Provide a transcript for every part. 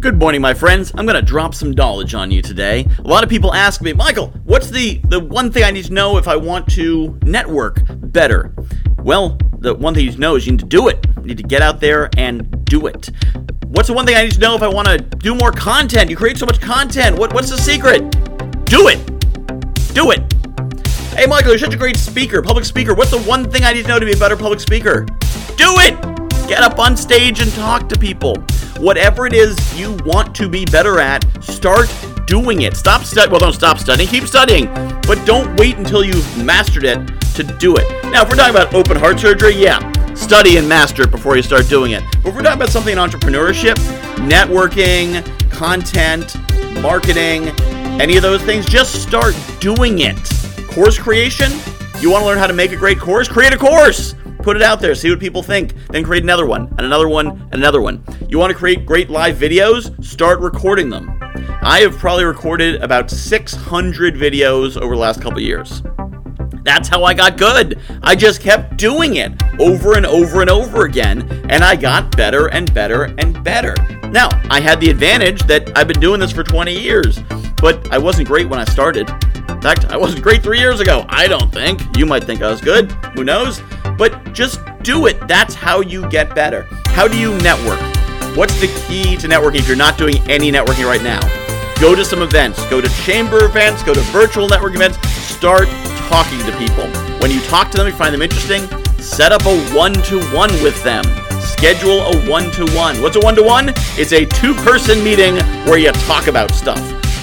Good morning, my friends. I'm to drop some knowledge on you today. A lot of people ask me, Michael, what's the, the one thing I need to know if I want to network better? Well, the one thing you need to know is you need to do it. You need to get out there and do it. What's the one thing I need to know if I want to do more content? You create so much content. What, what's the secret? Do it. Do it. Hey, Michael, you're such a great speaker, public speaker. What's the one thing I need to know to be a better public speaker? Do it. Get up on stage and talk to people. Whatever it is you want to be better at, start doing it. Stop studying. Well, don't stop studying. Keep studying, but don't wait until you've mastered it to do it. Now, if we're talking about open heart surgery, yeah, study and master it before you start doing it. But if we're talking about something in entrepreneurship, networking, content, marketing, any of those things, just start doing it. Course creation, you want to learn how to make a great course? Create a course. Put it out there, see what people think, then create another one, and another one, and another one. You want to create great live videos? Start recording them. I have probably recorded about 600 videos over the last couple years. That's how I got good. I just kept doing it over and over and over again, and I got better and better and better. Now, I had the advantage that I've been doing this for 20 years, but I wasn't great when I started. In fact, I wasn't great three years ago. I don't think. You might think I was good. Who knows? But just do it. That's how you get better. How do you network? What's the key to networking if you're not doing any networking right now? Go to some events, go to chamber events, go to virtual networking events, start talking to people. When you talk to them, you find them interesting, set up a one to one with them. Schedule a one to one. What's a one to one? It's a two person meeting where you talk about stuff.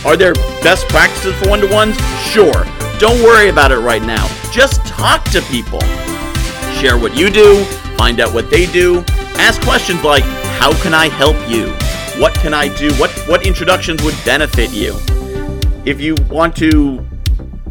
Are there best practices for one to ones? Sure. Don't worry about it right now. Just talk to people. Share what you do, find out what they do, ask questions like, How can I help you? What can I do? What, what introductions would benefit you? If you want to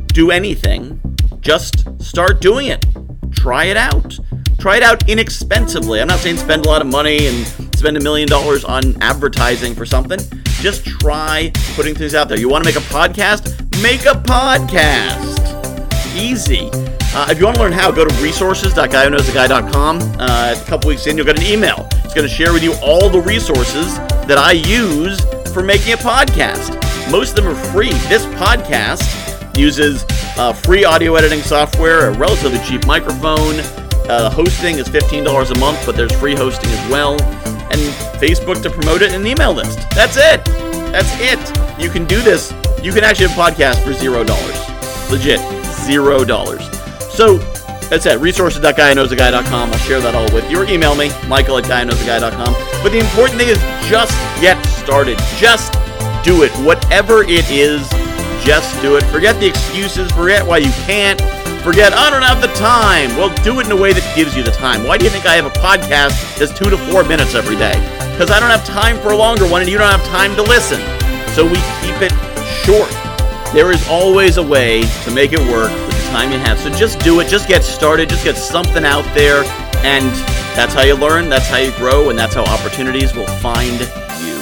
do anything, just start doing it. Try it out. Try it out inexpensively. I'm not saying spend a lot of money and spend a million dollars on advertising for something. Just try putting things out there. You want to make a podcast? Make a podcast. Easy. Uh, if you want to learn how, go to resources.guywhoknowsaguy.com. Uh, a couple weeks in, you'll get an email. It's going to share with you all the resources that I use for making a podcast. Most of them are free. This podcast uses uh, free audio editing software, a relatively cheap microphone. Uh, hosting is $15 a month, but there's free hosting as well. And Facebook to promote it and an email list. That's it. That's it. You can do this. You can actually have a podcast for zero dollars. Legit. Zero dollars. So that's it. Resources.guyknowsaguy.com. I'll share that all with you. Or email me, michael at guyknowsaguy.com. But the important thing is just get started. Just do it. Whatever it is, just do it. Forget the excuses. Forget why you can't. Forget, I don't have the time. Well, do it in a way that gives you the time. Why do you think I have a podcast that's two to four minutes every day? Because I don't have time for a longer one and you don't have time to listen. So we keep it short. There is always a way to make it work time you have. So just do it. Just get started. Just get something out there. And that's how you learn. That's how you grow. And that's how opportunities will find you.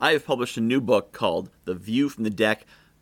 I have published a new book called The View from the Deck